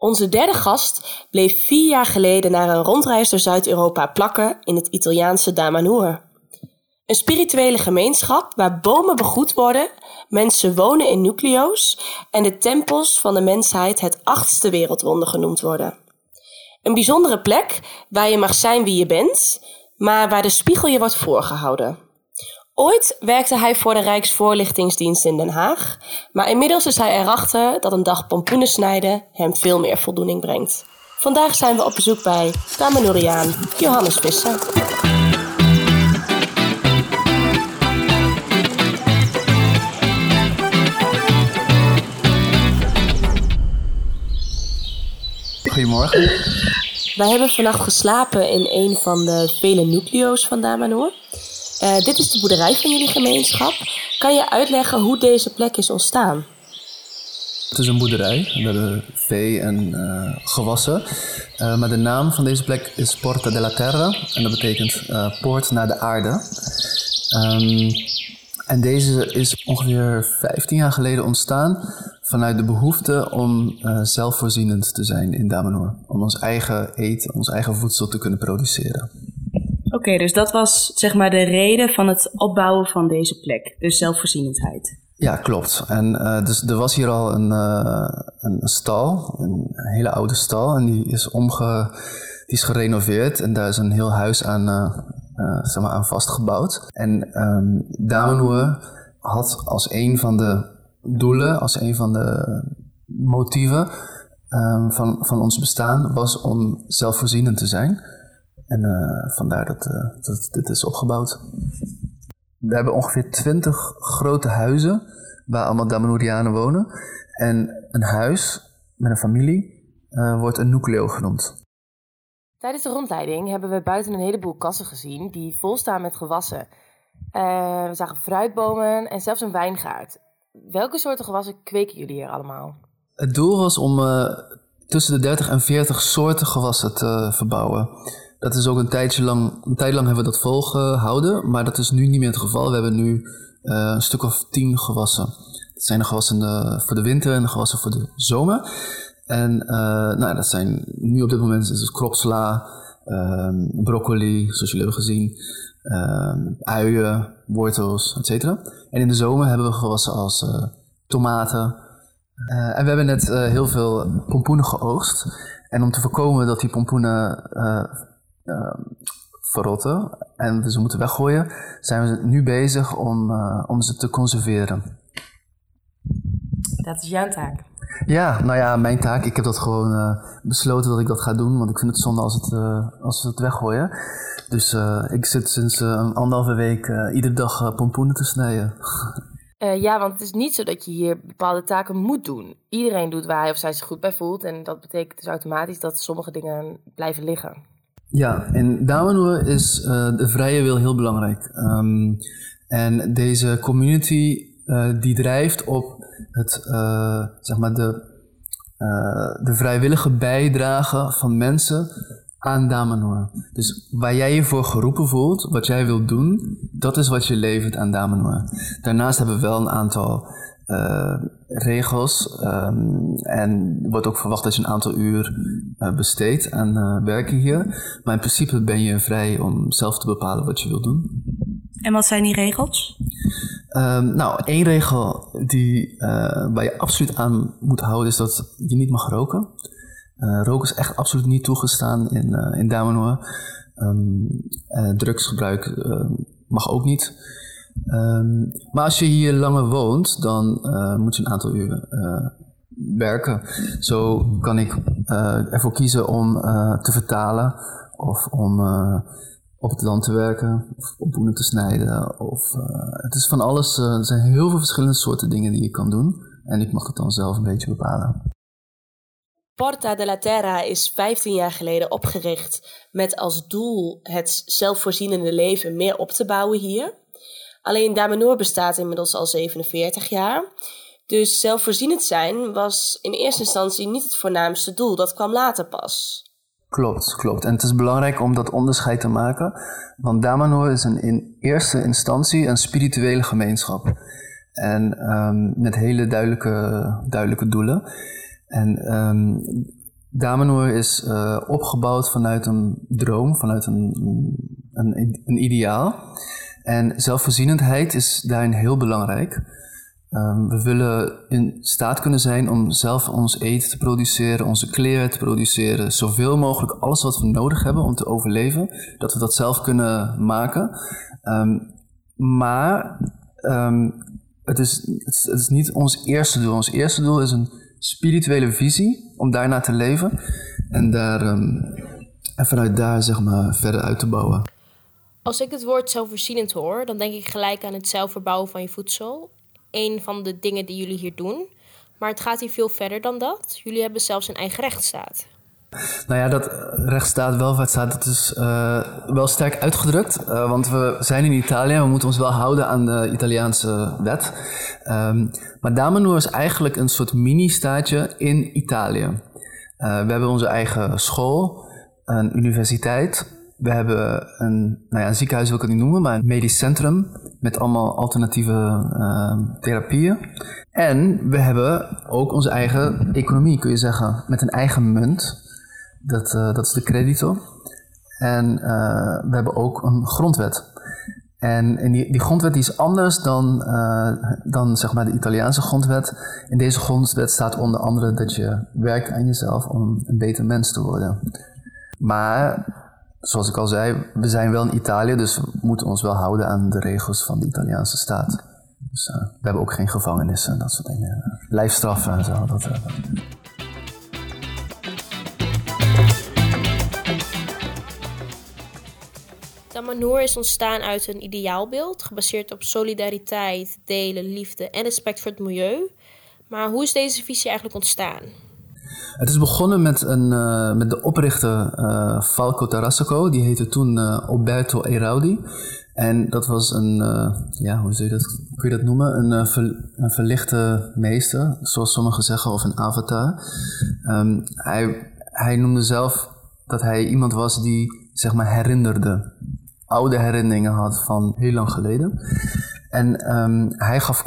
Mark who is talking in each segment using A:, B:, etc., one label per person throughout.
A: Onze derde gast bleef vier jaar geleden na een rondreis door Zuid-Europa plakken in het Italiaanse Damanhur. Een spirituele gemeenschap waar bomen begroet worden, mensen wonen in nucleo's en de tempels van de mensheid het achtste wereldwonder genoemd worden. Een bijzondere plek waar je mag zijn wie je bent, maar waar de spiegel je wordt voorgehouden. Ooit werkte hij voor de Rijksvoorlichtingsdienst in Den Haag, maar inmiddels is hij erachter dat een dag pompoenen snijden hem veel meer voldoening brengt. Vandaag zijn we op bezoek bij Tamanuriaan Johannes Visser.
B: Goedemorgen.
A: Wij hebben vannacht geslapen in een van de vele nucleo's van Damanhur. Uh, dit is de boerderij van jullie gemeenschap. Kan je uitleggen hoe deze plek is ontstaan?
B: Het is een boerderij. We hebben vee en uh, gewassen. Uh, maar de naam van deze plek is Porta della Terra. En dat betekent poort naar de aarde. Um, en deze is ongeveer 15 jaar geleden ontstaan vanuit de behoefte om zelfvoorzienend te zijn in Damanhur. Om ons eigen eten, ons eigen voedsel te kunnen produceren.
A: Oké, dus dat was zeg maar de reden van het opbouwen van deze plek, dus zelfvoorzienendheid.
B: Ja, klopt. En uh, dus er was hier al een, uh, een stal, een hele oude stal, en die is omge, die is gerenoveerd en daar is een heel huis aan, uh, zeg maar aan vastgebouwd. En um, had als een van de doelen, als een van de motieven um, van, van ons bestaan, was om zelfvoorzienend te zijn. En uh, vandaar dat, uh, dat dit is opgebouwd. We hebben ongeveer twintig grote huizen waar allemaal Damanurianen wonen. En een huis met een familie uh, wordt een nucleo genoemd.
A: Tijdens de rondleiding hebben we buiten een heleboel kassen gezien die vol staan met gewassen. we zagen fruitbomen en zelfs een wijngaard. Welke soorten gewassen kweken jullie hier allemaal?
B: Het doel was om tussen de 30 en 40 soorten gewassen te verbouwen. Dat is ook een tijdje lang, een tijd lang hebben we dat volgehouden, maar dat is nu niet meer het geval. We hebben nu uh, een stuk of tien gewassen. Dat zijn de gewassen de, voor de winter en de gewassen voor de zomer. En uh, nou, dat zijn nu op dit moment is het kropsla, uh, broccoli, zoals jullie hebben gezien, ehm, uien, wortels, etc. En in de zomer hebben we gewassen als tomaten. en we hebben net heel veel pompoenen geoogst. En om te voorkomen dat die pompoenen verrotten en we ze moeten weggooien, zijn we nu bezig om, uh, om ze te conserveren.
A: Dat is jouw taak.
B: Ja, nou ja, mijn taak. Ik heb dat gewoon uh, besloten dat ik dat ga doen, want ik vind het zonde als, het, uh, als we het weggooien. Dus ik zit sinds een anderhalve week iedere dag pompoenen te snijden.
A: ja, want het is niet zo dat je hier bepaalde taken moet doen. Iedereen doet waar hij of zij zich goed bij voelt. En dat betekent dus automatisch dat sommige dingen blijven liggen.
B: Ja, in Damanhur is uh, de vrije wil heel belangrijk. Um, en deze community uh, die drijft op het, uh, zeg maar de, de vrijwillige bijdrage van mensen aan Damanhur. Dus waar jij je voor geroepen voelt, wat jij wilt doen, dat is wat je levert aan Damanhur. Daarnaast hebben we wel een aantal uh, regels. Um, en er wordt ook verwacht dat je een aantal uur uh, besteedt aan uh, werken hier. Maar in principe ben je vrij om zelf te bepalen wat je wilt doen.
A: En wat zijn die regels?
B: Um, nou, één regel die, waar je absoluut aan moet houden is dat je niet mag roken. roken is echt absoluut niet toegestaan in, in. Um, drugsgebruik mag ook niet. Um, maar als je hier langer woont, dan uh, moet je een aantal uren uh, werken. Zo kan ik uh, ervoor kiezen om te vertalen of om op het land te werken of op boenen te snijden. Of, het is van alles. er zijn heel veel verschillende soorten dingen die je kan doen. En ik mag het dan zelf een beetje bepalen.
A: Porta della Terra is 15 jaar geleden opgericht met als doel het zelfvoorzienende leven meer op te bouwen hier. Alleen Damanhur bestaat inmiddels al 47 jaar. Dus zelfvoorzienend zijn was in eerste instantie niet het voornaamste doel. Dat kwam later pas.
B: Klopt, klopt. En het is belangrijk om dat onderscheid te maken. Want Damanhur is een in eerste instantie een spirituele gemeenschap. En um, met hele duidelijke, duidelijke doelen. En um, Damanhur is opgebouwd vanuit een droom, vanuit een, een, een ideaal. En zelfvoorzienendheid is daarin heel belangrijk. Ehm, we willen in staat kunnen zijn om zelf ons eten te produceren, onze kleren te produceren, zoveel mogelijk alles wat we nodig hebben om te overleven, dat we dat zelf kunnen maken. Ehm, maar um, het, is, het, is, niet ons eerste doel. Ons eerste doel is een spirituele visie om daarna te leven en, daar, en vanuit daar zeg maar verder uit te bouwen.
A: Als ik het woord zelfvoorzienend hoor, dan denk ik gelijk aan het zelf verbouwen van je voedsel een van de dingen die jullie hier doen. Maar het gaat hier veel verder dan dat. Jullie hebben zelfs een eigen rechtsstaat.
B: Nou ja, dat rechtsstaat, welvaartsstaat, dat is uh, wel sterk uitgedrukt. Uh, want we zijn in Italië en we moeten ons wel houden aan de Italiaanse wet. Um, maar Damanhur is eigenlijk een soort mini-staatje in Italië. Uh, we hebben onze eigen school, een universiteit, we hebben een, nou ja, een ziekenhuis wil ik het niet noemen, maar een medisch centrum met allemaal alternatieve uh, therapieën. En we hebben ook onze eigen economie, kun je zeggen, met een eigen munt. Dat, uh, dat is de credito. En uh, we hebben ook een grondwet. En, en die, die, grondwet die is anders dan, dan zeg maar de Italiaanse grondwet. In deze grondwet staat onder andere dat je werkt aan jezelf om een beter mens te worden. Maar zoals ik al zei, we zijn wel in Italië, dus we moeten ons wel houden aan de regels van de Italiaanse staat. Dus uh, we hebben ook geen gevangenissen en dat soort dingen. Lijfstraffen en zo. Dat, uh,
A: Damanhur is ontstaan uit een ideaalbeeld, gebaseerd op solidariteit, delen, liefde en respect voor het milieu. Maar hoe is deze visie eigenlijk ontstaan?
B: Het is begonnen met, een, uh, met de oprichter uh, Falco Tarasco. Die heette toen uh, Alberto Eraudi. En dat was een, ja, hoe je dat, kun je dat noemen? Een, ver, een verlichte meester, zoals sommigen zeggen, of een avatar. Um, hij, hij noemde zelf dat hij iemand was die, zeg maar, herinnerde. Oude herinneringen had van heel lang geleden. En um, hij gaf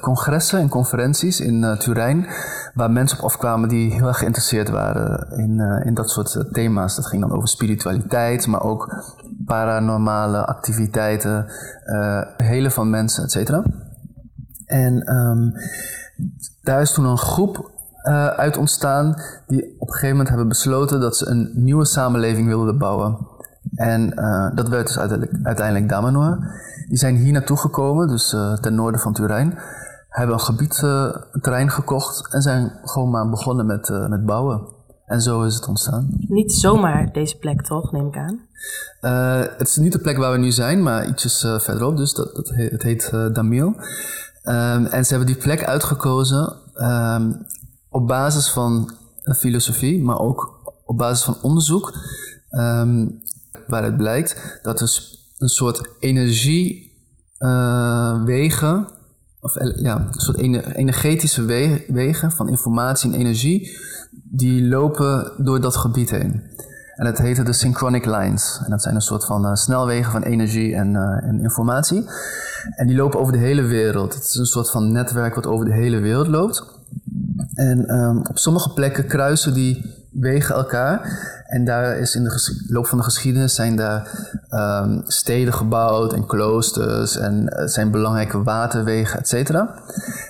B: congressen en conferenties in uh, Turijn, waar mensen op afkwamen die heel erg geïnteresseerd waren in, uh, in dat soort uh, thema's. Dat ging dan over spiritualiteit, maar ook paranormale activiteiten, hele van mensen, et cetera. En um, daar is toen een groep uit ontstaan die op een gegeven moment hebben besloten dat ze een nieuwe samenleving wilden bouwen. En dat werd dus uiteindelijk, uiteindelijk. Die zijn hier naartoe gekomen, dus uh, ten noorden van Turijn. Hebben een gebied, uh, een terrein gekocht en zijn gewoon maar begonnen met, uh, met bouwen. En zo is het ontstaan.
A: Niet zomaar deze plek, toch, neem ik aan?
B: het is niet de plek waar we nu zijn, maar ietsjes verderop. Dus dat, dat heet, het heet Damiel. Um, en ze hebben die plek uitgekozen um, op basis van filosofie, maar ook op basis van onderzoek. Um, waaruit blijkt dat er een soort energiewegen, uh, of ja, een soort energetische wegen van informatie en energie, die lopen door dat gebied heen. En dat heette de synchronic lines. En dat zijn een soort van uh, snelwegen van energie en, uh, en, informatie. En die lopen over de hele wereld. Het is een soort van netwerk wat over de hele wereld loopt. En um, op sommige plekken kruisen die wegen elkaar. En daar is in de loop van de geschiedenis zijn daar um, steden gebouwd en kloosters en uh, zijn belangrijke waterwegen, et cetera.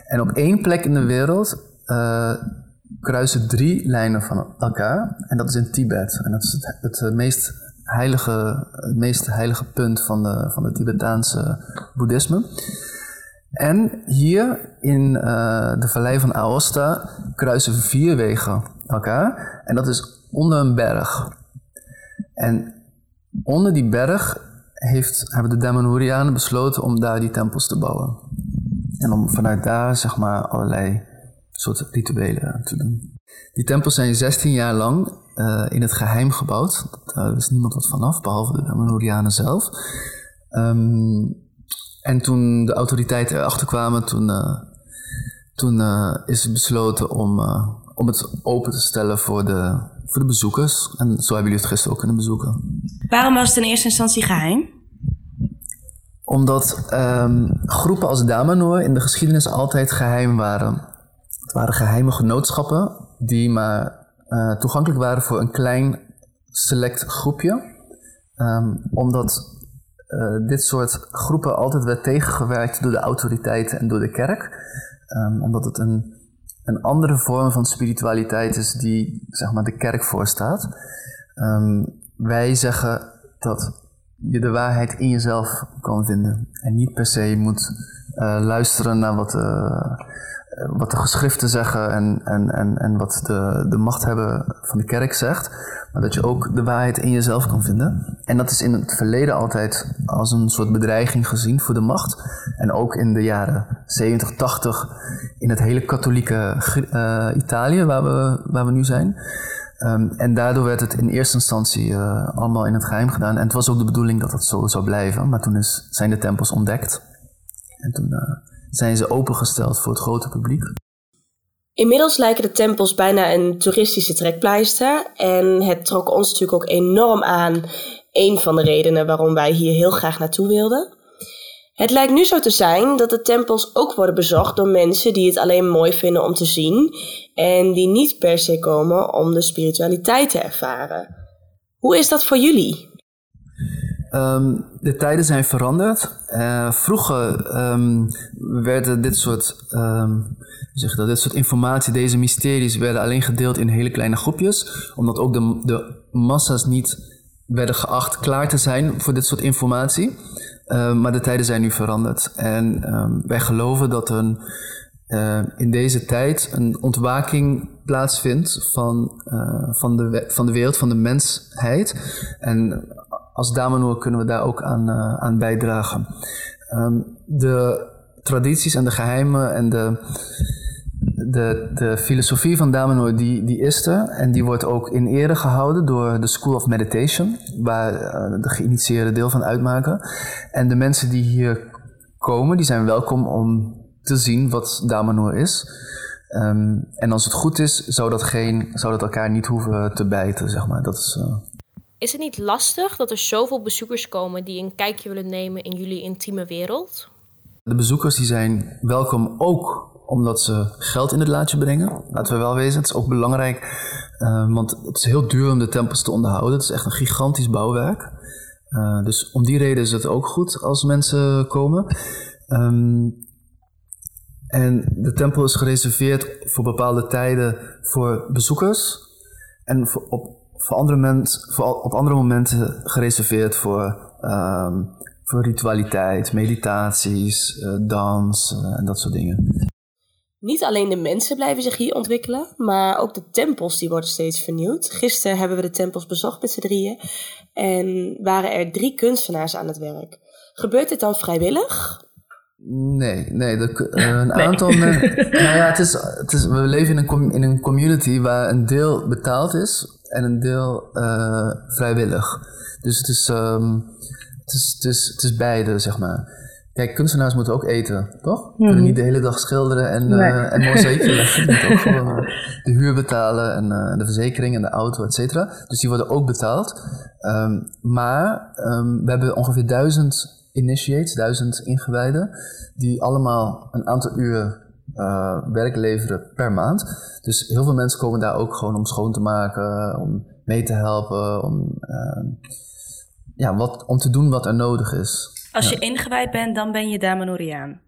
B: En op één plek in de wereld uh, kruisen drie lijnen van elkaar. En dat is in Tibet. En dat is het, het, het meest heilige, het meest heilige punt van, de, van het Tibetaanse boeddhisme. En hier in de vallei van Aosta kruisen vier wegen elkaar. En dat is onder een berg. En onder die berg heeft, hebben de Damanhurianen besloten om daar die tempels te bouwen. En om vanuit daar zeg maar allerlei soort rituelen te doen. Die tempels zijn 16 jaar lang uh, in het geheim gebouwd. Daar wist niemand wat vanaf, behalve de Damanhurianen zelf. Um, en toen de autoriteiten erachter kwamen, toen, uh, toen uh, is besloten om, om het open te stellen voor de, voor de bezoekers. En zo hebben jullie het gisteren ook kunnen bezoeken.
A: Waarom was het in eerste instantie geheim?
B: Omdat um, groepen als Damanhur in de geschiedenis altijd geheim waren. Het waren geheime genootschappen die maar toegankelijk waren voor een klein select groepje. Ehm, omdat dit soort groepen altijd werd tegengewerkt door de autoriteiten en door de kerk. Ehm, omdat het een, een andere vorm van spiritualiteit is die zeg maar, de kerk voorstaat. Um, wij zeggen dat je de waarheid in jezelf kan vinden. En niet per se moet uh, luisteren naar wat, uh, wat de geschriften zeggen en, en, en, en wat de, de machthebber van de kerk zegt. Maar dat je ook de waarheid in jezelf kan vinden. En dat is in het verleden altijd als een soort bedreiging gezien voor de macht. En ook in de jaren 70, 80 in het hele katholieke uh, Italië waar we, waar we nu zijn. Um, en daardoor werd het in eerste instantie uh, allemaal in het geheim gedaan. En het was ook de bedoeling dat dat zo zou blijven. Maar toen is, zijn de tempels ontdekt. En toen zijn ze opengesteld voor het grote publiek.
A: Inmiddels lijken de tempels bijna een toeristische trekpleister. En het trok ons natuurlijk ook enorm aan. Een van de redenen waarom wij hier heel graag naartoe wilden. Het lijkt nu zo te zijn dat de tempels ook worden bezocht door mensen die het alleen mooi vinden om te zien en die niet per se komen om de spiritualiteit te ervaren. Hoe is dat voor jullie?
B: Um, de tijden zijn veranderd. Uh, vroeger um, werden dit soort, um, zeg dat, dit soort informatie, deze mysteries, werden alleen gedeeld in hele kleine groepjes, omdat ook de, de massa's niet werden geacht klaar te zijn voor dit soort informatie. maar de tijden zijn nu veranderd. En wij geloven dat een, uh, in deze tijd een ontwaking plaatsvindt van, uh, van, de, van de wereld, van de mensheid. En als Damanur kunnen we daar ook aan, uh, aan bijdragen. Um, de tradities en de geheimen en de, de, de filosofie van Damanur, die, die is er. En die wordt ook in ere gehouden door de School of Meditation, waar uh, de geïnitieerde deel van uitmaken. En de mensen die hier komen, die zijn welkom om te zien wat Damanur is. Um, en als het goed is, zou dat, geen, zou dat elkaar niet hoeven te bijten, zeg maar. Dat is, uh...
C: is het niet lastig dat er zoveel bezoekers komen die een kijkje willen nemen in jullie intieme wereld?
B: De bezoekers die zijn welkom ook omdat ze geld in het laadje brengen. Laten we wel wezen, het is ook belangrijk, uh, want het is heel duur om de tempels te onderhouden. Het is echt een gigantisch bouwwerk. Uh, dus om die reden is het ook goed als mensen komen. Um, en de tempel is gereserveerd voor bepaalde tijden voor bezoekers. En voor op, voor andere moment, voor op andere momenten gereserveerd voor, um, voor ritualiteit, meditaties, uh, dans uh, en dat soort dingen.
A: Niet alleen de mensen blijven zich hier ontwikkelen, maar ook de tempels die worden steeds vernieuwd. Gisteren hebben we de tempels bezocht met z'n drieën en waren er drie kunstenaars aan het werk. Gebeurt dit dan vrijwillig
B: Nee, nee, de, een aantal mensen. nou ja, het is, het is, we leven in een, in een community waar een deel betaald is en een deel uh, vrijwillig. Dus het is, um, het, is, het, is, het is beide, zeg maar. Kijk, kunstenaars moeten ook eten, toch? Mm. Kunnen niet de hele dag schilderen en, nee. uh, en mozaïeken leggen. Je moet ook gewoon de huur betalen en uh, de verzekering en de auto, et cetera. Dus die worden ook betaald. Um, maar um, we hebben ongeveer duizend initiates, duizend ingewijden, die allemaal een aantal uur uh, werk leveren per maand. Dus heel veel mensen komen daar ook gewoon om schoon te maken, om mee te helpen, om, uh, ja, wat, om te doen wat er nodig is.
C: Als je ingewijd bent, dan ben je Damanoriaan.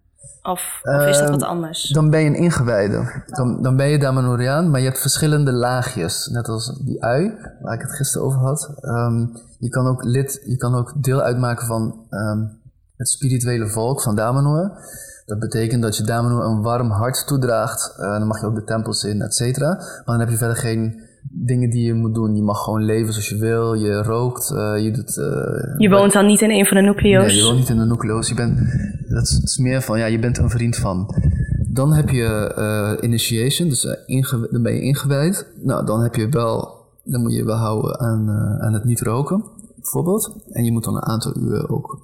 C: Of, of is dat wat anders?
B: Dan ben je een ingewijde. Dan, dan ben je Damanoriaan, maar je hebt verschillende laagjes. Net als die ui, waar ik het gisteren over had. Um, je kan ook lid, je kan ook deel uitmaken van um, het spirituele volk van Damanor. Dat betekent dat je Damanor een warm hart toedraagt. Uh, dan mag je ook de tempels in, et cetera. Maar dan heb je verder geen dingen die je moet doen. Je mag gewoon leven zoals je wil. Je rookt. Uh, je doet. Uh,
C: je woont dan niet in een van de nucleo's?
B: Nee, je woont niet in de nucleo's. Je bent. Dat is, is meer van. Ja, je bent een vriend van. Dan heb je uh, initiation, dus dan ben je ingewijd. Nou, dan heb je wel. Dan moet je wel houden aan, aan het niet roken, bijvoorbeeld. En je moet dan een aantal uur ook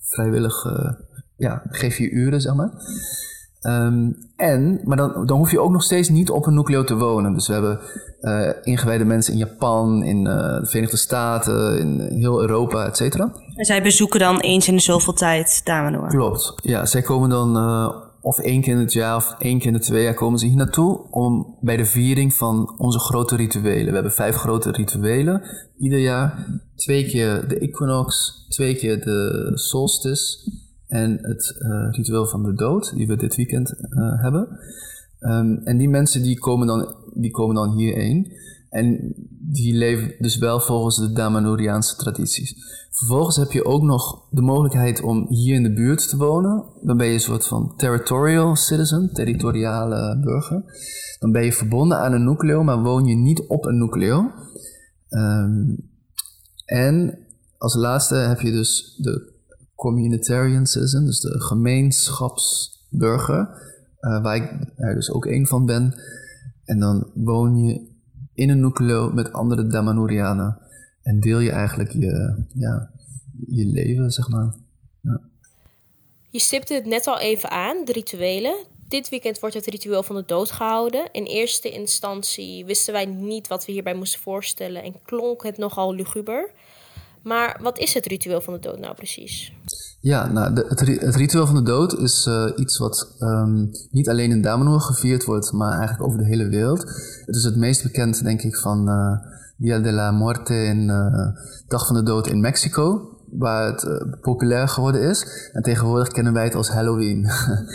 B: vrijwillig. ja, geef je uren, zeg maar. Um, en, maar dan, dan hoef je ook nog steeds niet op een nucleo te wonen. Dus we hebben uh, ingewijde mensen in Japan, in uh, de Verenigde Staten, in heel Europa, et cetera.
C: En zij bezoeken dan eens in de zoveel tijd Damanor?
B: Klopt, ja. Zij komen dan uh, of één keer in het jaar of één keer in de twee jaar komen ze hier naartoe om bij de viering van onze grote rituelen. We hebben vijf grote rituelen ieder jaar. Twee keer de equinox, twee keer de solstice en het uh, ritueel van de dood, die we dit weekend uh, hebben. Um, en die mensen die komen dan, die komen dan hierheen. En die leven dus wel volgens de Damanuriaanse tradities. Vervolgens heb je ook nog de mogelijkheid om hier in de buurt te wonen. Dan ben je een soort van territorial citizen, territoriale burger. Dan ben je verbonden aan een nucleo, maar woon je niet op een nucleo. Um, en als laatste heb je dus de communitarian citizen, dus de gemeenschapsburger, uh, waar ik er dus ook een van ben. En dan woon je in een nucleo met andere Damanurianen. En deel je eigenlijk je, ja, je leven, zeg maar. Ja.
C: Je stipte het net al even aan, de rituelen. Dit weekend wordt het ritueel van de dood gehouden. In eerste instantie wisten wij niet wat we hierbij moesten voorstellen en klonk het nogal luguber. Maar wat is het ritueel van de dood nou precies?
B: Ja, nou, de, het, ritueel van de dood is uh, iets wat um, niet alleen in Damanhur gevierd wordt, maar eigenlijk over de hele wereld. Het is het meest bekend, denk ik, van uh, Dia de la Muerte en uh, Dag van de Dood in Mexico, waar het populair geworden is. En tegenwoordig kennen wij het als Halloween.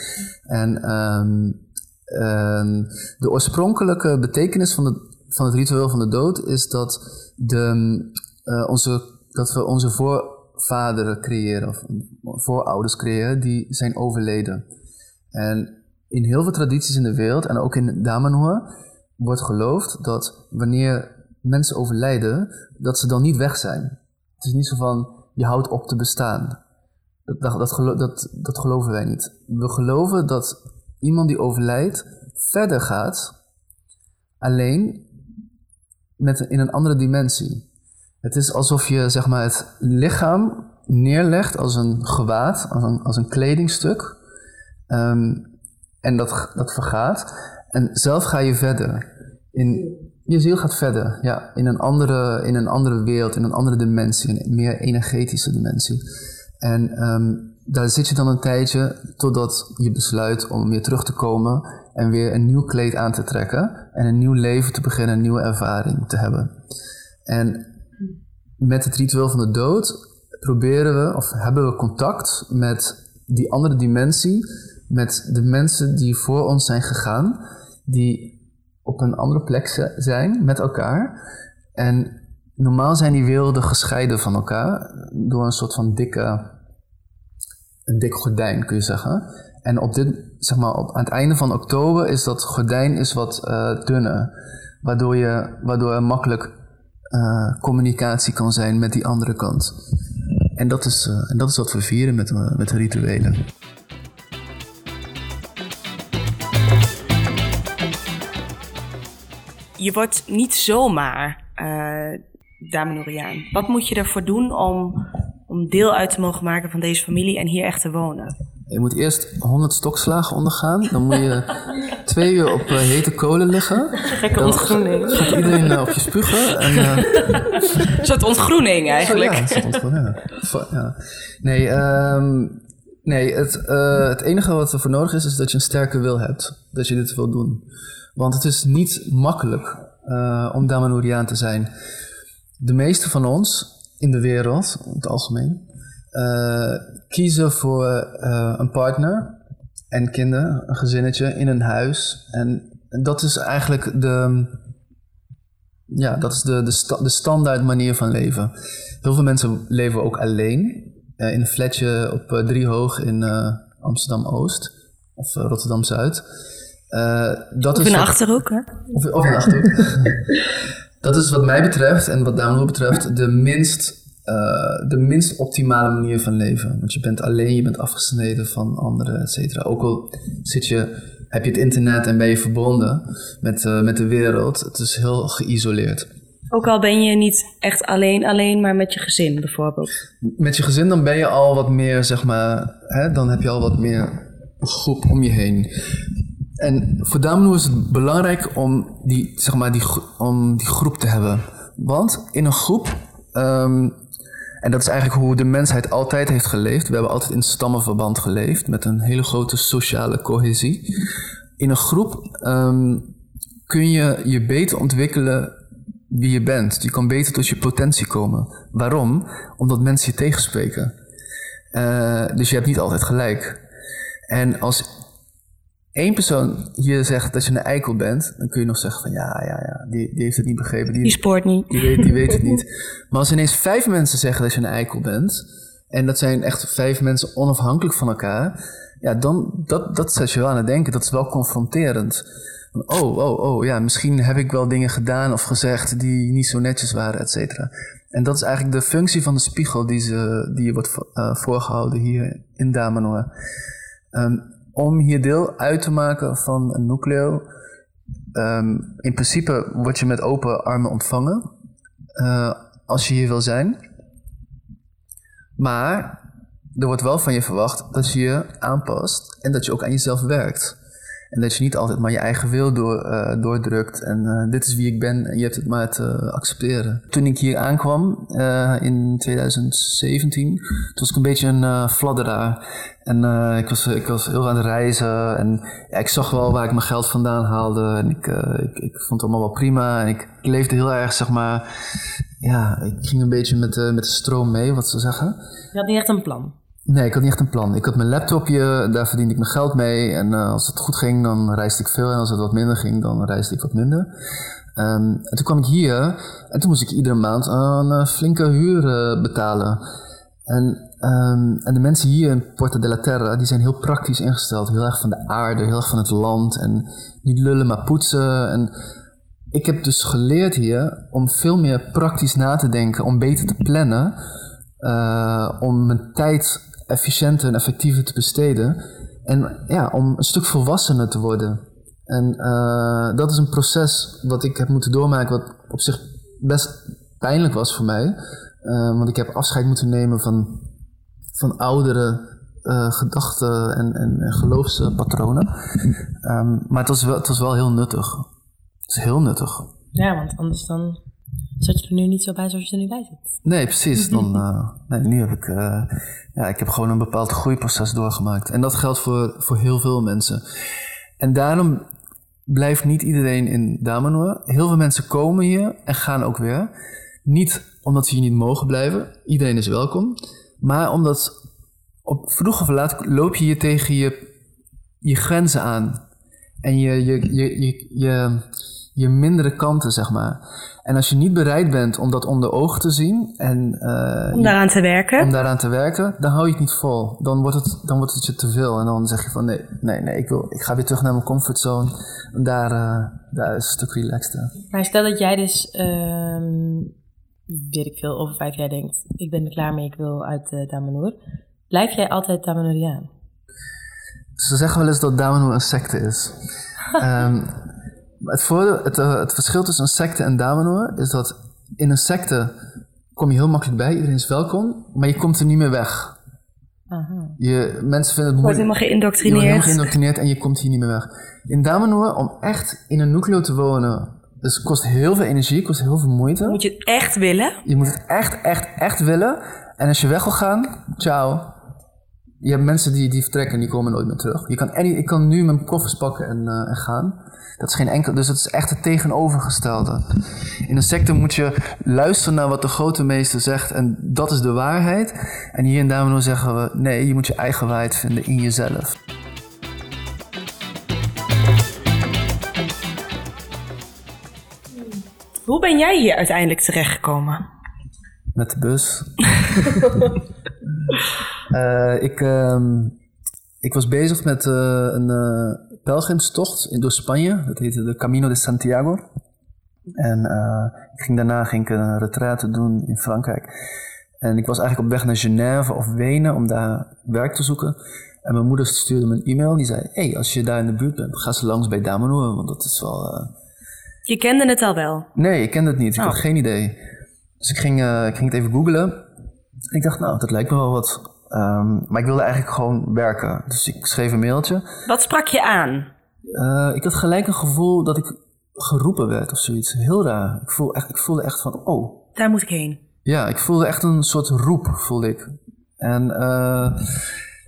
B: en um, de oorspronkelijke betekenis van, van het ritueel van de dood is dat, de, onze, dat we onze voor vaderen creëren of voorouders creëren die zijn overleden. En in heel veel tradities in de wereld en ook in Damanhur wordt geloofd dat wanneer mensen overlijden, dat ze dan niet weg zijn. Het is niet zo van je houdt op te bestaan. Dat, dat, dat, dat, dat geloven wij niet. We geloven dat iemand die overlijdt verder gaat, alleen met, in een andere dimensie. Het is alsof je zeg maar, het lichaam neerlegt als een gewaad, als een, als een kledingstuk. Um, en dat, dat vergaat. En zelf ga je verder. In, je ziel gaat verder, ja. In een, andere, in een andere wereld, in een andere dimensie. Een meer energetische dimensie. En um, daar zit je dan een tijdje totdat je besluit om weer terug te komen en weer een nieuw kleed aan te trekken en een nieuw leven te beginnen, een nieuwe ervaring te hebben. En met het ritueel van de dood proberen we of hebben we contact met die andere dimensie, met de mensen die voor ons zijn gegaan, die op een andere plek zijn met elkaar. En normaal zijn die werelden gescheiden van elkaar door een soort van dikke, een dik gordijn kun je zeggen. En op dit, zeg maar, op, aan het einde van oktober is dat gordijn is wat uh, dunner, waardoor, je, waardoor makkelijk uh, communicatie kan zijn met die andere kant. En dat is, uh, en dat is wat we vieren met, uh, met de rituelen.
A: Je wordt niet zomaar Damanuriaan. Wat moet je ervoor doen om, om deel uit te mogen maken van deze familie en hier echt te wonen?
B: Je moet eerst 100 stokslagen ondergaan. Dan moet je twee uur op uh, hete kolen liggen.
A: Gekke ontgroening.
B: gaat iedereen uh, op je spugen. En, uh,
A: een soort ontgroening eigenlijk.
B: Ja, een soort ontgroening. Ja. Nee, um, nee het, het enige wat er voor nodig is, is dat je een sterke wil hebt. Dat je dit wil doen. Want het is niet makkelijk om Damanuriaan te zijn. De meeste van ons in de wereld, in het algemeen, uh, kiezen voor uh, een partner en kinderen, een gezinnetje in een huis. En, dat is eigenlijk de, ja, dat is de, de, sta, de standaard manier van leven. Heel veel mensen leven ook alleen uh, in een flatje op Driehoog in Amsterdam-Oost of Rotterdam-Zuid.
A: dat of in de Achterhoek, hè?
B: Of, of in Achterhoek. dat is wat mij betreft en wat Damo betreft de minst uh, de minst optimale manier van leven. Want je bent alleen, je bent afgesneden van anderen, et cetera. Ook al zit je, heb je het internet en ben je verbonden met, uh, met de wereld, het is heel geïsoleerd.
A: Ook al ben je niet echt alleen, alleen, maar met je gezin bijvoorbeeld.
B: Met je gezin dan ben je al wat meer, zeg maar, hè, dan heb je al wat meer groep om je heen. En voor is het belangrijk om die, zeg maar, die, om die groep te hebben. Want in een groep um, En dat is eigenlijk hoe de mensheid altijd heeft geleefd. We hebben altijd in stammenverband geleefd met een hele grote sociale cohesie. In een groep ehm, kun je je beter ontwikkelen wie je bent. Je kan beter tot je potentie komen. Waarom? Omdat mensen je tegenspreken. Uh, dus je hebt niet altijd gelijk. En als één persoon hier zegt dat je een eikel bent, dan kun je nog zeggen van ja, ja, ja, die, die heeft het niet begrepen.
A: Die, die spoort niet.
B: Die weet, die weet het niet. Maar als ineens vijf mensen zeggen dat je een eikel bent, en dat zijn echt vijf mensen onafhankelijk van elkaar, ja, dan dat, dat zet je wel aan het denken. Dat is wel confronterend. Oh, oh, oh, ja, misschien heb ik wel dingen gedaan of gezegd die niet zo netjes waren, et cetera. En dat is eigenlijk de functie van de spiegel die, ze, die wordt uh, voorgehouden hier in Damanor. Um, om hier deel uit te maken van een nucleo. Um, in principe word je met open armen ontvangen uh, als je hier wil zijn. Maar er wordt wel van je verwacht dat je je aanpast en dat je ook aan jezelf werkt. En dat je niet altijd maar je eigen wil door, uh, doordrukt. En uh, dit is wie ik ben en je hebt het maar te accepteren. Toen ik hier aankwam uh, in 2017, toen was ik een beetje een fladderaar. En ik, was, ik was heel aan het reizen. En ik zag wel waar ik mijn geld vandaan haalde. En ik, ik, ik, vond het allemaal wel prima. En ik leefde heel erg, zeg maar... Ja, ik ging een beetje met, met de stroom mee, wat ze zeggen.
A: Je had niet echt een plan?
B: Nee, ik had niet echt een plan. Ik had mijn laptopje, daar verdiende ik mijn geld mee. En uh, als het goed ging, dan reisde ik veel. En als het wat minder ging, dan reisde ik wat minder. Um, en toen kwam ik hier en toen moest ik iedere maand een uh, flinke huur betalen. En, um, en de mensen hier in Porta della Terra, die zijn heel praktisch ingesteld. Heel erg van de aarde, heel erg van het land. En niet lullen, maar poetsen. En ik heb dus geleerd hier om veel meer praktisch na te denken. Om beter te plannen. om mijn tijd efficiënter en effectiever te besteden. En ja, om een stuk volwassener te worden. En uh, dat is een proces wat ik heb moeten doormaken, wat op zich best pijnlijk was voor mij. Uh, want ik heb afscheid moeten nemen van, van oudere uh, gedachten en, en, en geloofspatronen. Um, maar het was, wel, het was wel heel nuttig. Het is heel nuttig.
A: Ja, want anders dan zat je er nu niet zo bij zoals je er nu bij zit.
B: Nee, precies. Dan, uh, nee, nu heb ik, uh, ja, ik heb gewoon een bepaald groeiproces doorgemaakt. En dat geldt voor, voor heel veel mensen. En daarom blijft niet iedereen in Damanhur. Heel veel mensen komen hier en gaan ook weer. Niet omdat ze hier niet mogen blijven. Iedereen is welkom. Maar omdat op vroeg of laat loop je hier tegen je, je grenzen aan. En je, je, je, je, je, je mindere kanten, zeg maar. En als je niet bereid bent om dat onder ogen te zien en
A: uh, om daaraan te werken,
B: om daaraan te werken, dan hou je het niet vol. Dan wordt het, dan wordt het je te veel en dan zeg je van nee, nee, nee, ik wil, ik ga weer terug naar mijn comfortzone. En daar, uh, daar is het een stuk relaxter.
A: Maar stel dat jij dus, uh, weet ik veel, over vijf jaar denkt, ik ben er klaar mee, ik wil uit uh. Blijf jij altijd Damanhuriaan?
B: Ze zeggen wel eens dat Damanhur een secte is. um, Het, het, uh, het, verschil tussen een secte en Damanhur is dat in een secte kom je heel makkelijk bij, iedereen is welkom, maar je komt er niet meer weg. Aha. Je, mensen vinden het moeilijk. Je
A: wordt helemaal geïndoctrineerd. Je
B: wordt helemaal geïndoctrineerd en je komt hier niet meer weg. In Damanhur, om echt in een nucleo te wonen, dus het kost heel veel energie, kost heel veel moeite.
A: Moet je het echt willen?
B: Je moet het echt, echt, echt willen. En als je weg wil gaan, ciao. Je hebt mensen die, die vertrekken en die komen nooit meer terug. Je kan, any, ik kan nu mijn koffers pakken en, uh, en gaan. Dat is geen enkel, dus het is echt het tegenovergestelde. In een secte moet je luisteren naar wat de grote meester zegt en dat is de waarheid. En hier in Dameno zeggen we nee, je moet je eigen waarheid vinden in jezelf.
A: Hoe ben jij hier uiteindelijk terechtgekomen?
B: Met de bus. uh, ik, uh, ik was bezig met uh, een uh, pelgrimstocht door Spanje. Dat heette de Camino de Santiago. En ik ging, daarna ging ik een retraite doen in Frankrijk. En ik was eigenlijk op weg naar Genève of Wenen om daar werk te zoeken. En mijn moeder stuurde me een e-mail. Die zei, hey, als je daar in de buurt bent, ga ze langs bij Damanhur. Want dat is wel...
A: Je kende het al wel?
B: Nee, ik kende het niet. Ik had oh. geen idee. Dus ik ging, uh, ik ging het even googlen. Ik dacht, nou, dat lijkt me wel wat. Um, maar ik wilde eigenlijk gewoon werken. Dus ik schreef een mailtje.
A: Wat sprak je aan?
B: Uh, ik had gelijk een gevoel dat ik geroepen werd of zoiets. Heel raar. Ik, voel echt, ik voelde echt van, oh.
A: Daar moet ik heen.
B: Ja, ik voelde echt een soort roep, voelde ik. En, uh,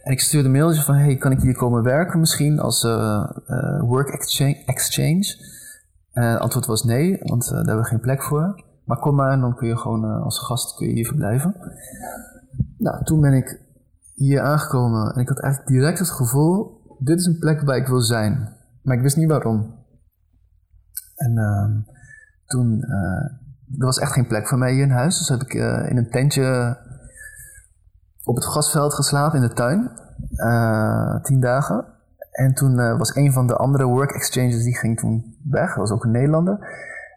B: en ik stuurde een mailtje van, hey, kan ik hier komen werken misschien als uh, uh, work exchange? exchange? En het antwoord was nee, want daar hebben we geen plek voor. Maar kom maar en dan kun je gewoon als gast kun je hier verblijven. Nou, toen ben ik hier aangekomen en ik had eigenlijk direct het gevoel, dit is een plek waar ik wil zijn. Maar ik wist niet waarom. En uh, toen, uh, er was echt geen plek voor mij hier in huis. Dus heb ik uh, in een tentje op het grasveld geslapen in de tuin. tien dagen. En toen was een van de andere work exchanges, die ging toen weg. Dat was ook een Nederlander.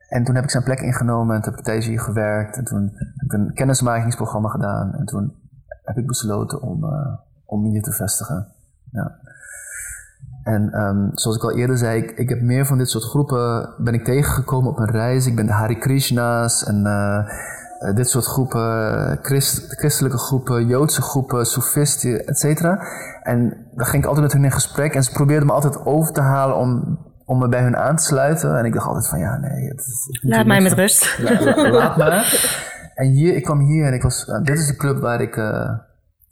B: En toen heb ik zijn plek ingenomen en toen heb ik tijdens hier gewerkt. En toen heb ik een kennismakingsprogramma gedaan. En toen heb ik besloten om, om hier te vestigen. Ja. En um, zoals ik al eerder zei, ik, ik, heb meer van dit soort groepen ben ik tegengekomen op mijn reis. Ik ben de Hare Krishna's en uh, dit soort groepen, Christ, christelijke groepen, Joodse groepen, Soefisten, et cetera. En dan ging ik altijd met hun in gesprek en ze probeerden me altijd over te halen om, om me bij hun aan te sluiten. En ik dacht altijd van ja, nee. Het,
C: het laat mij met rust.
B: Ja, laat maar. En hier, ik kwam hier en ik was, uh, dit is de club waar ik, uh,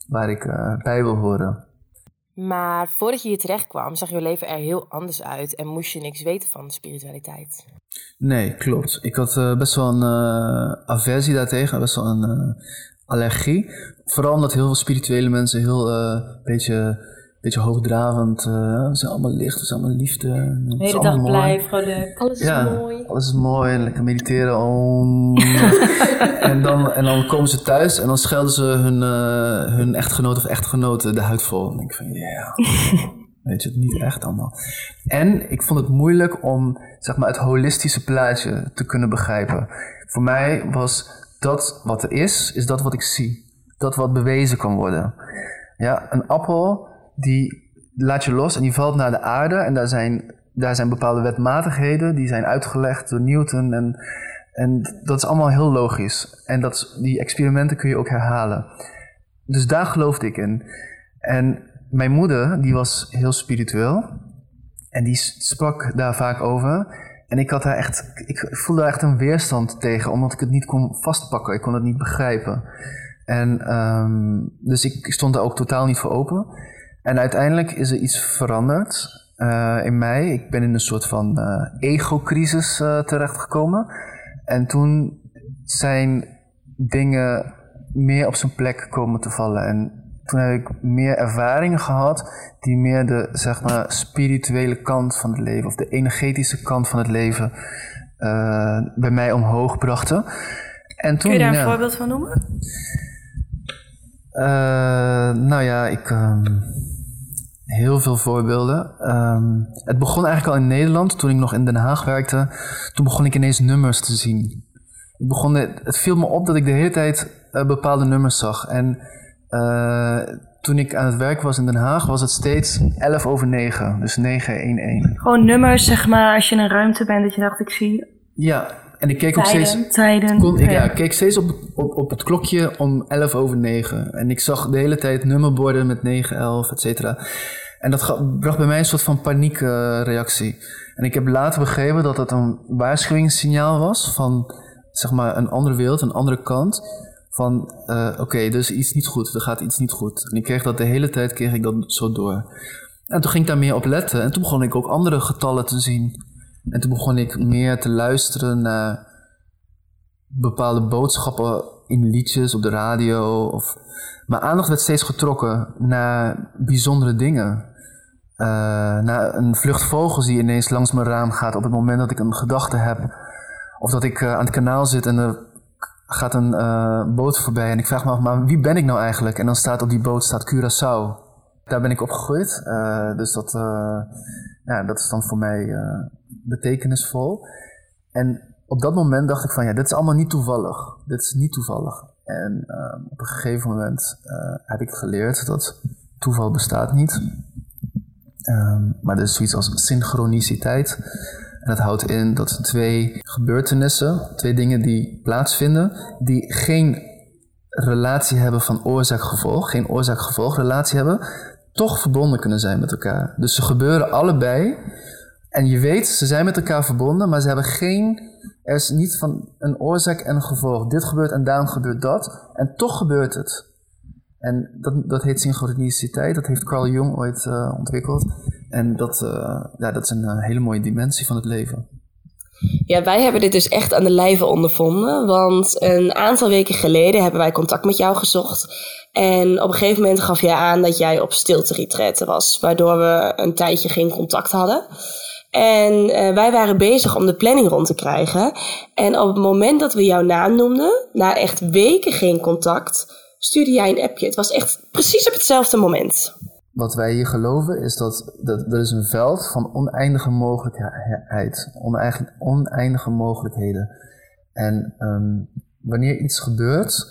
B: waar ik bij wil horen.
A: Maar voordat je hier terecht kwam, zag je leven er heel anders uit en moest je niks weten van spiritualiteit.
B: Nee, klopt. Ik had best wel een aversie daartegen, best wel een allergie. Vooral omdat heel veel spirituele mensen heel beetje beetje hoogdravend. Uh, we zijn allemaal licht, we zijn allemaal liefde.
C: De hele dag blij, vrolijk. Alles is mooi.
B: Alles is mooi. Lekker mediteren. Om. en, dan, en dan komen ze thuis en dan schelden ze hun, uh, hun echtgenoot of echtgenote de huid vol. En ik van, ja, yeah. weet je het niet echt allemaal. En ik vond het moeilijk om zeg maar, het holistische plaatje te kunnen begrijpen. Voor mij was dat wat er is, is dat wat ik zie. Dat wat bewezen kan worden. Ja, een appel die laat je los en die valt naar de aarde. En daar zijn, daar zijn bepaalde wetmatigheden die zijn uitgelegd door Newton. En, en dat is allemaal heel logisch. En dat, die experimenten kun je ook herhalen. Dus daar geloofde ik in. En mijn moeder, die was heel spiritueel. En die sprak daar vaak over. En ik had daar echt, ik voelde daar echt een weerstand tegen, omdat ik het niet kon vastpakken. Ik kon het niet begrijpen. En um, dus ik stond daar ook totaal niet voor open. En uiteindelijk is er iets veranderd uh, in mij. Ik ben in een soort van uh, ego-crisis uh, terechtgekomen. En toen zijn dingen meer op zijn plek komen te vallen. En toen heb ik meer ervaringen gehad die meer de zeg maar, spirituele kant van het leven, of de energetische kant van het leven, bij mij omhoog brachten.
C: En toen, Kun je daar een voorbeeld van noemen?
B: nou ja, ik. Um, Heel veel voorbeelden. Um, het begon eigenlijk al in Nederland, toen ik nog in Den Haag werkte. Toen begon ik ineens nummers te zien. Ik begon het viel me op dat ik de hele tijd uh, bepaalde nummers zag. En uh, toen ik aan het werk was in Den Haag, was het steeds 11 over 9. Dus 911.
C: Gewoon nummers, zeg maar, als je in een ruimte bent, dat je dacht, ik zie...
B: Ja, en ik keek ook steeds.
C: Tijden.
B: Kon, ik, ja. keek steeds op, op, op het klokje om 11 over 9. En ik zag de hele tijd nummerborden met 9, 11, et cetera. En dat bracht bij mij een soort van paniekreactie. en ik heb later begrepen dat dat een waarschuwingssignaal was van zeg maar een andere wereld, een andere kant. Van uh, oké, okay, dus iets niet goed, er gaat iets niet goed. En ik kreeg dat de hele tijd, kreeg ik dat zo door. En toen ging ik daar meer op letten. En toen begon ik ook andere getallen te zien. En toen begon ik meer te luisteren naar bepaalde boodschappen in liedjes op de radio. Of... Mijn aandacht werd steeds getrokken naar bijzondere dingen. Uh, naar een vlucht vogels die ineens langs mijn raam gaat op het moment dat ik een gedachte heb. Of dat ik uh, aan het kanaal zit en er gaat een uh, boot voorbij. En ik vraag me af, maar wie ben ik nou eigenlijk? En dan staat op die boot staat Curaçao. Daar ben ik opgegroeid. dus dat, ja, dat is dan voor mij betekenisvol. En op dat moment dacht ik van ja, dit is allemaal niet toevallig. Dit is niet toevallig. En uh, op een gegeven moment uh, heb ik geleerd dat toeval bestaat niet. Um, maar er is zoiets als synchroniciteit. En dat houdt in dat twee gebeurtenissen, twee dingen die plaatsvinden, die geen relatie hebben van oorzaak-gevolg, geen oorzaak-gevolg relatie hebben, toch verbonden kunnen zijn met elkaar. Dus ze gebeuren allebei En je weet, ze zijn met elkaar verbonden, maar ze hebben geen. Er is niet van een oorzaak en een gevolg. Dit gebeurt en daarom gebeurt dat. En toch gebeurt het. En dat, dat heet synchroniciteit. Dat heeft Carl Jung ooit uh, ontwikkeld. En dat, uh, ja, dat is een uh, hele mooie dimensie van het leven.
A: Ja, wij hebben dit dus echt aan de lijve ondervonden. Want een aantal weken geleden hebben wij contact met jou gezocht. En op een gegeven moment gaf jij aan dat jij op stilte was. Waardoor we een tijdje geen contact hadden. En uh, wij waren bezig om de planning rond te krijgen. En op het moment dat we jouw naam noemden, na echt weken geen contact, stuurde jij een appje. Het was echt precies op hetzelfde moment.
B: Wat wij hier geloven is dat, dat er is een veld van oneindige mogelijkheid, oneindige, oneindige mogelijkheden. En um, wanneer iets gebeurt,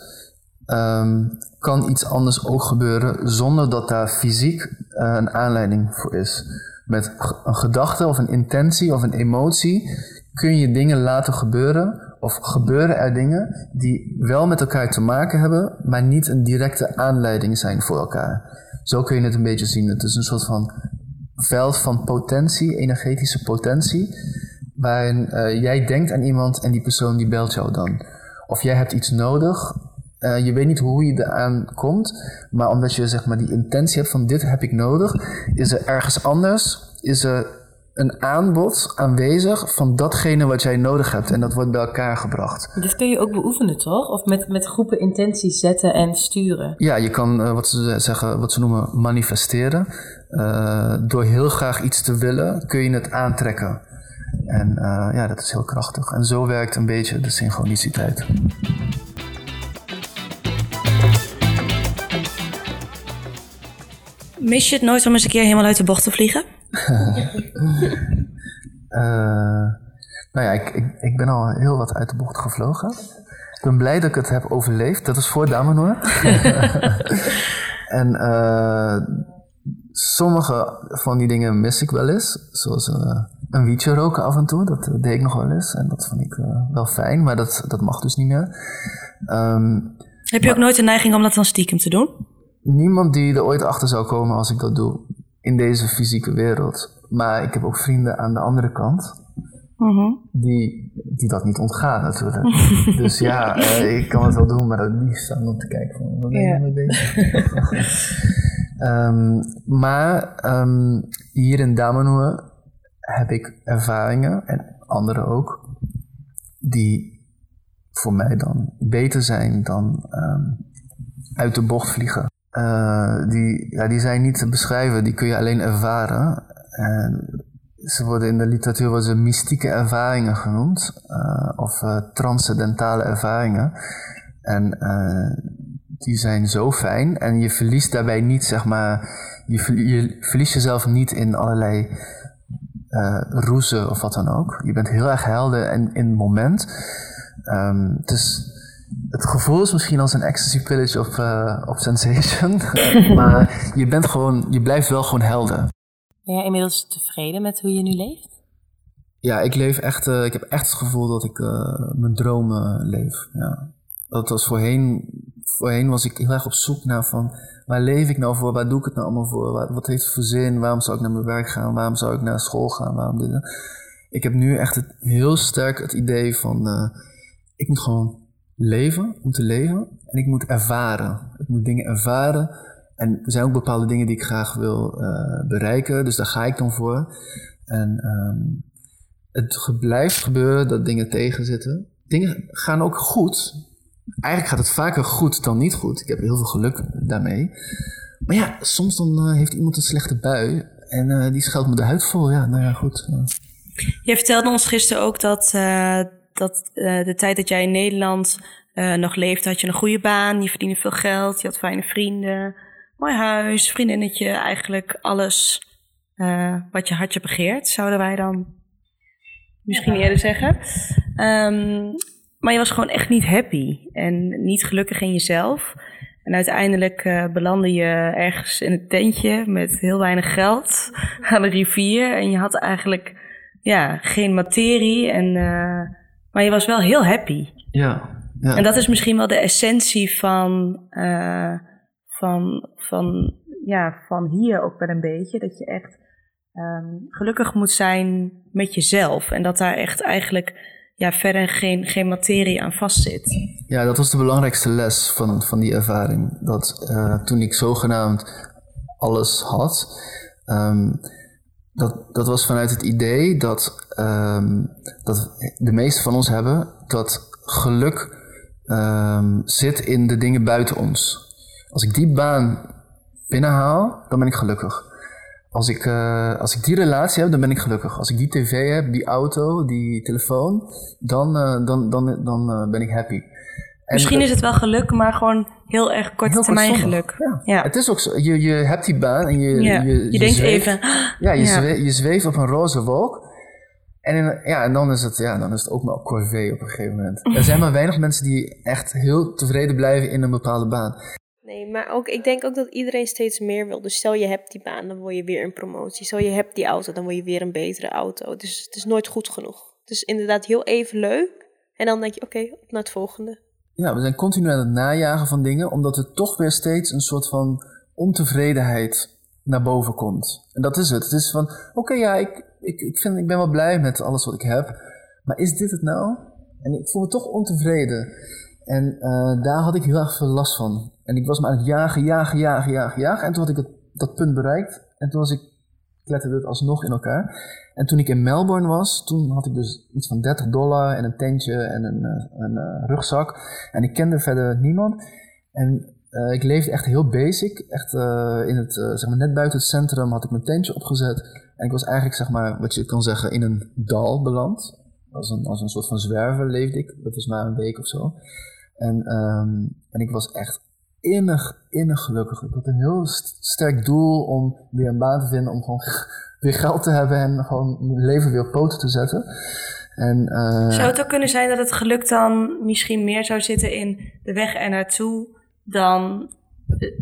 B: um, kan iets anders ook gebeuren zonder dat daar fysiek uh, een aanleiding voor is met een gedachte of een intentie of een emotie kun je dingen laten gebeuren of gebeuren er dingen die wel met elkaar te maken hebben, maar niet een directe aanleiding zijn voor elkaar. Zo kun je het een beetje zien. Het is een soort van veld van potentie, energetische potentie, waarin uh, jij denkt aan iemand en die persoon die belt jou dan. Of jij hebt iets nodig uh, je weet niet hoe je eraan komt, maar omdat je zeg maar die intentie hebt van dit heb ik nodig, is er ergens anders, is er een aanbod aanwezig van datgene wat jij nodig hebt en dat wordt bij elkaar gebracht.
D: Dit kun je ook beoefenen, toch? Of met, met groepen intenties zetten en sturen?
B: Ja, je kan uh, wat ze zeggen, wat ze noemen manifesteren. Uh, door heel graag iets te willen, kun je het aantrekken. En ja, dat is heel krachtig. En zo werkt een beetje de synchroniciteit.
D: Mis je het nooit om eens een keer helemaal uit de bocht te vliegen?
B: uh, nou ja, ik, ik, ik, ben al heel wat uit de bocht gevlogen. Ik ben blij dat ik het heb overleefd. Dat is voor Damanor. en uh, sommige van die dingen mis ik wel eens. Zoals uh, een wietje roken af en toe. Dat deed ik nog wel eens. En dat vond ik wel fijn. Maar dat, dat mag dus niet meer. Um,
D: heb je ook nooit de neiging om dat dan stiekem te doen?
B: Niemand die er ooit achter zou komen als ik dat doe in deze fysieke wereld. Maar ik heb ook vrienden aan de andere kant. Mm-hmm. Die, die dat niet ontgaan natuurlijk. dus ja, uh, ik kan het wel doen, maar het liefst aan om te kijken van wat ben je mee bezig. um, maar um, hier in Damanhur heb ik ervaringen, en anderen ook, die voor mij dan beter zijn dan um, uit de bocht vliegen. Uh, die, ja, die zijn niet te beschrijven, die kun je alleen ervaren. En ze worden in de literatuur ze mystieke ervaringen genoemd, uh, of uh, transcendentale ervaringen. En die zijn zo fijn en je verliest daarbij niet, zeg maar, je, je verliest jezelf niet in allerlei roezen of wat dan ook. Je bent heel erg helder en in het moment. Um, het is het gevoel is misschien als een ecstasy pillage of, uh, of sensation. maar je bent gewoon, je blijft wel gewoon helder.
D: Ben jij inmiddels tevreden met hoe je nu leeft?
B: Ja, ik leef echt, uh, ik heb echt het gevoel dat ik uh, mijn dromen leef. Ja. Dat was voorheen, voorheen was ik heel erg op zoek naar van, waar leef ik nou voor? Waar doe ik het nou allemaal voor? Wat, wat heeft het voor zin? Waarom zou ik naar mijn werk gaan? Waarom zou ik naar school gaan? Waarom dit? Ik heb nu echt het, heel sterk het idee van, ik moet gewoon leven om te leven. En ik moet ervaren. Ik moet dingen ervaren. En er zijn ook bepaalde dingen die ik graag wil uh, bereiken. Dus daar ga ik dan voor. En um, het blijft gebeuren dat dingen tegenzitten. Dingen gaan ook goed. Eigenlijk gaat het vaker goed dan niet goed. Ik heb heel veel geluk daarmee. Maar ja, soms dan uh, heeft iemand een slechte bui. En uh, die scheldt me de huid vol. Ja, nou ja, goed.
D: Je vertelde ons gisteren ook dat dat uh, de tijd dat jij in Nederland uh, nog leefde, had je een goede baan, je verdiende veel geld, je had fijne vrienden, mooi huis, vriendinnetje, eigenlijk alles uh, wat je hartje begeert, zouden wij dan misschien ja. eerder zeggen. Um, maar je was gewoon echt niet happy en niet gelukkig in jezelf. En uiteindelijk uh, belandde je ergens in een tentje met heel weinig geld aan de rivier. En je had eigenlijk ja, geen materie en maar je was wel heel happy.
B: Ja. ja.
D: En dat is misschien wel de essentie van, uh, van, van, ja, van hier ook wel een beetje. Dat je echt ehm, gelukkig moet zijn met jezelf. En dat daar echt eigenlijk ja, verder geen, geen materie aan vastzit.
B: Ja, dat was de belangrijkste les van, van die ervaring. Dat uh, toen ik zogenaamd alles had, um, dat, dat was vanuit het idee dat, um, dat de meeste van ons hebben dat geluk um, zit in de dingen buiten ons. Als ik die baan binnenhaal, dan ben ik gelukkig. Als ik, uh, als ik die relatie heb, dan ben ik gelukkig. Als ik die tv heb, die auto, die telefoon, dan, uh, dan, dan, dan uh, ben ik happy.
D: En Misschien is het wel geluk, maar gewoon heel erg korte termijn geluk.
B: Ja. ja. Het is ook zo. Je, je hebt die baan en je,
D: ja. je, je,
B: je
D: denkt zweeft, even.
B: Ja, je, ja. Zweeft, je zweeft op een roze wolk. En, in, ja, en dan, is het, ja, dan is het ook maar corvée op een gegeven moment. Er zijn maar weinig mensen die echt heel tevreden blijven in een bepaalde baan.
C: Nee, maar ook, ik denk ook dat iedereen steeds meer wil. Dus stel je hebt die baan, dan wil je weer een promotie. Stel je hebt die auto, dan wil je weer een betere auto. Dus het is nooit goed genoeg. Het is inderdaad heel even leuk. En dan denk je, oké, okay, op naar het volgende.
B: Ja, we zijn continu aan het najagen van dingen, omdat er toch weer steeds een soort van ontevredenheid naar boven komt. En dat is het. Het is van, oké, ja, ik, ik, ik, vind, ik ben wel blij met alles wat ik heb. Maar is dit het nou? En ik voel me toch ontevreden. En uh, daar had ik heel erg veel last van. En ik was me aan het jagen, jagen, jagen, jagen, jagen. En toen had ik het, dat punt bereikt. En toen was ik, kletterde het alsnog in elkaar. En toen ik in Melbourne was, toen had ik dus iets van 30 dollar en een tentje en een, een, een uh, rugzak. En ik kende verder niemand. En uh, ik leefde echt heel basic. Echt in het, zeg maar net buiten het centrum had ik mijn tentje opgezet. En ik was eigenlijk, zeg maar, wat je kan zeggen, in een dal beland. Als een, als een soort van zwerver leefde ik. Dat was maar een week of zo. En, um, en ik was echt innig, innig gelukkig. Ik had een heel sterk doel om weer een baan te vinden, om gewoon weer geld te hebben en gewoon mijn leven weer op poten te zetten. En, uh,
D: zou het ook kunnen zijn dat het geluk dan misschien meer zou zitten in de weg er naartoe dan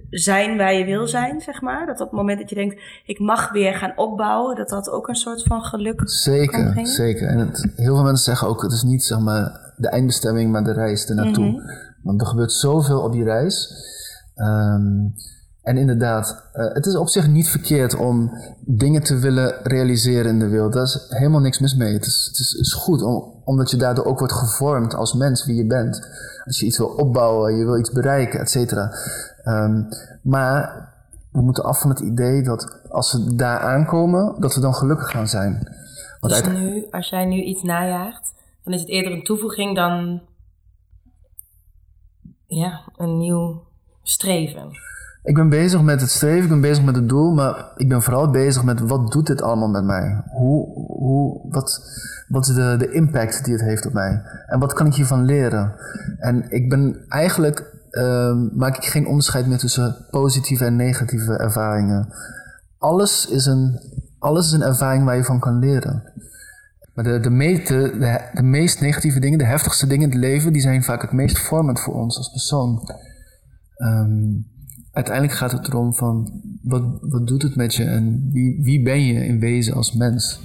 D: zijn waar je wil zijn, zeg maar? Dat op het moment dat je denkt, ik mag weer gaan opbouwen, dat dat ook een soort van geluk
B: Zeker, kan zeker. En het, heel veel mensen zeggen ook, het is niet zeg maar de eindbestemming, maar de reis ernaartoe. Mm -hmm. Want er gebeurt zoveel op die reis. Um, en inderdaad, uh, het is op zich niet verkeerd om dingen te willen realiseren in de wereld. Daar is helemaal niks mis mee. Het is, het is, goed, om, omdat je daardoor ook wordt gevormd als mens wie je bent. Als je iets wil opbouwen, je wil iets bereiken, et cetera. Um, maar we moeten af van het idee dat als we daar aankomen, dat we dan gelukkig gaan zijn.
E: Want dus nu, als jij nu iets najaagt, dan is het eerder een toevoeging dan ja, een nieuw streven.
B: Ik ben bezig met het streven, ik ben bezig met het doel, maar ik ben vooral bezig met wat doet dit allemaal met mij? Hoe, hoe, wat, wat is de, de impact die het heeft op mij? En wat kan ik hiervan leren? En ik ben eigenlijk, uh, maak ik geen onderscheid meer tussen positieve en negatieve ervaringen. Alles is een, alles is een ervaring waar je van kan leren. Maar de, de, me, de, de, meest negatieve dingen, de heftigste dingen in het leven, die zijn vaak het meest vormend voor ons als persoon. Um, uiteindelijk gaat het erom van wat, wat doet het met je en wie, wie ben je in wezen als mens.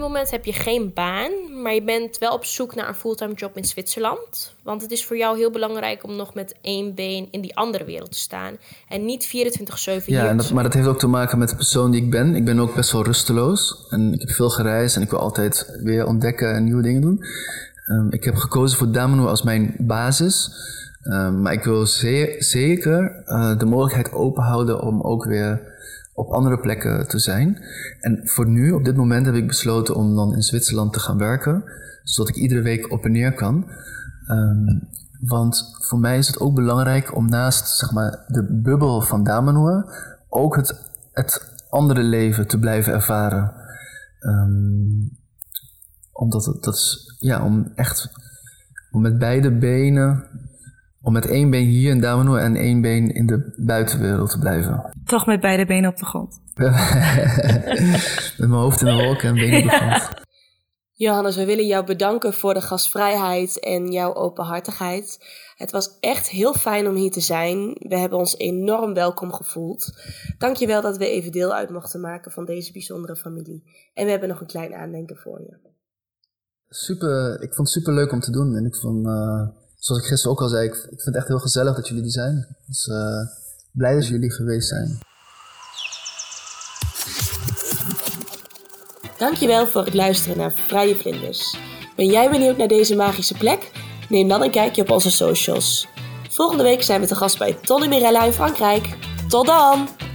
C: Moment heb je geen baan, maar je bent wel op zoek naar een fulltime job in Zwitserland. Want het is voor jou heel belangrijk om nog met één been in die andere wereld te staan. En niet 24-7
B: Ja, en dat, maar dat heeft ook te maken met de persoon die ik ben. Ik ben ook best wel rusteloos. En ik heb veel gereisd en ik wil altijd weer ontdekken en nieuwe dingen doen. Um, ik heb gekozen voor Damano als mijn basis. Um, maar ik wil zeer, zeker uh, de mogelijkheid openhouden om ook weer op andere plekken te zijn. En voor nu, op dit moment, heb ik besloten om dan in Zwitserland te gaan werken, zodat ik iedere week op en neer kan. Um, want voor mij is het ook belangrijk om naast zeg maar, de bubbel van Damenoer ook het, het andere leven te blijven ervaren. Um, omdat het, dat is, ja, om echt om met beide benen om met één been hier in Damano en één been in de buitenwereld te blijven.
D: Toch met beide benen op de grond.
B: met mijn hoofd in de wolken en benen op de grond.
A: Johannes, we willen jou bedanken voor de gastvrijheid en jouw openhartigheid. Het was echt heel fijn om hier te zijn. We hebben ons enorm welkom gevoeld. Dankjewel dat we even deel uit mochten maken van deze bijzondere familie. En we hebben nog een klein aandenken voor je.
B: Super, ik vond het super leuk om te doen en ik vond... Uh zoals ik gisteren ook al zei, ik, ik vind het echt heel gezellig dat jullie er zijn. Dus uh, blij dat jullie geweest zijn.
A: Dankjewel voor het luisteren naar Vrije Vlinders. Ben jij benieuwd naar deze magische plek? Neem dan een kijkje op onze socials. Volgende week zijn we te gast bij Tony Mirella in Frankrijk. Tot dan!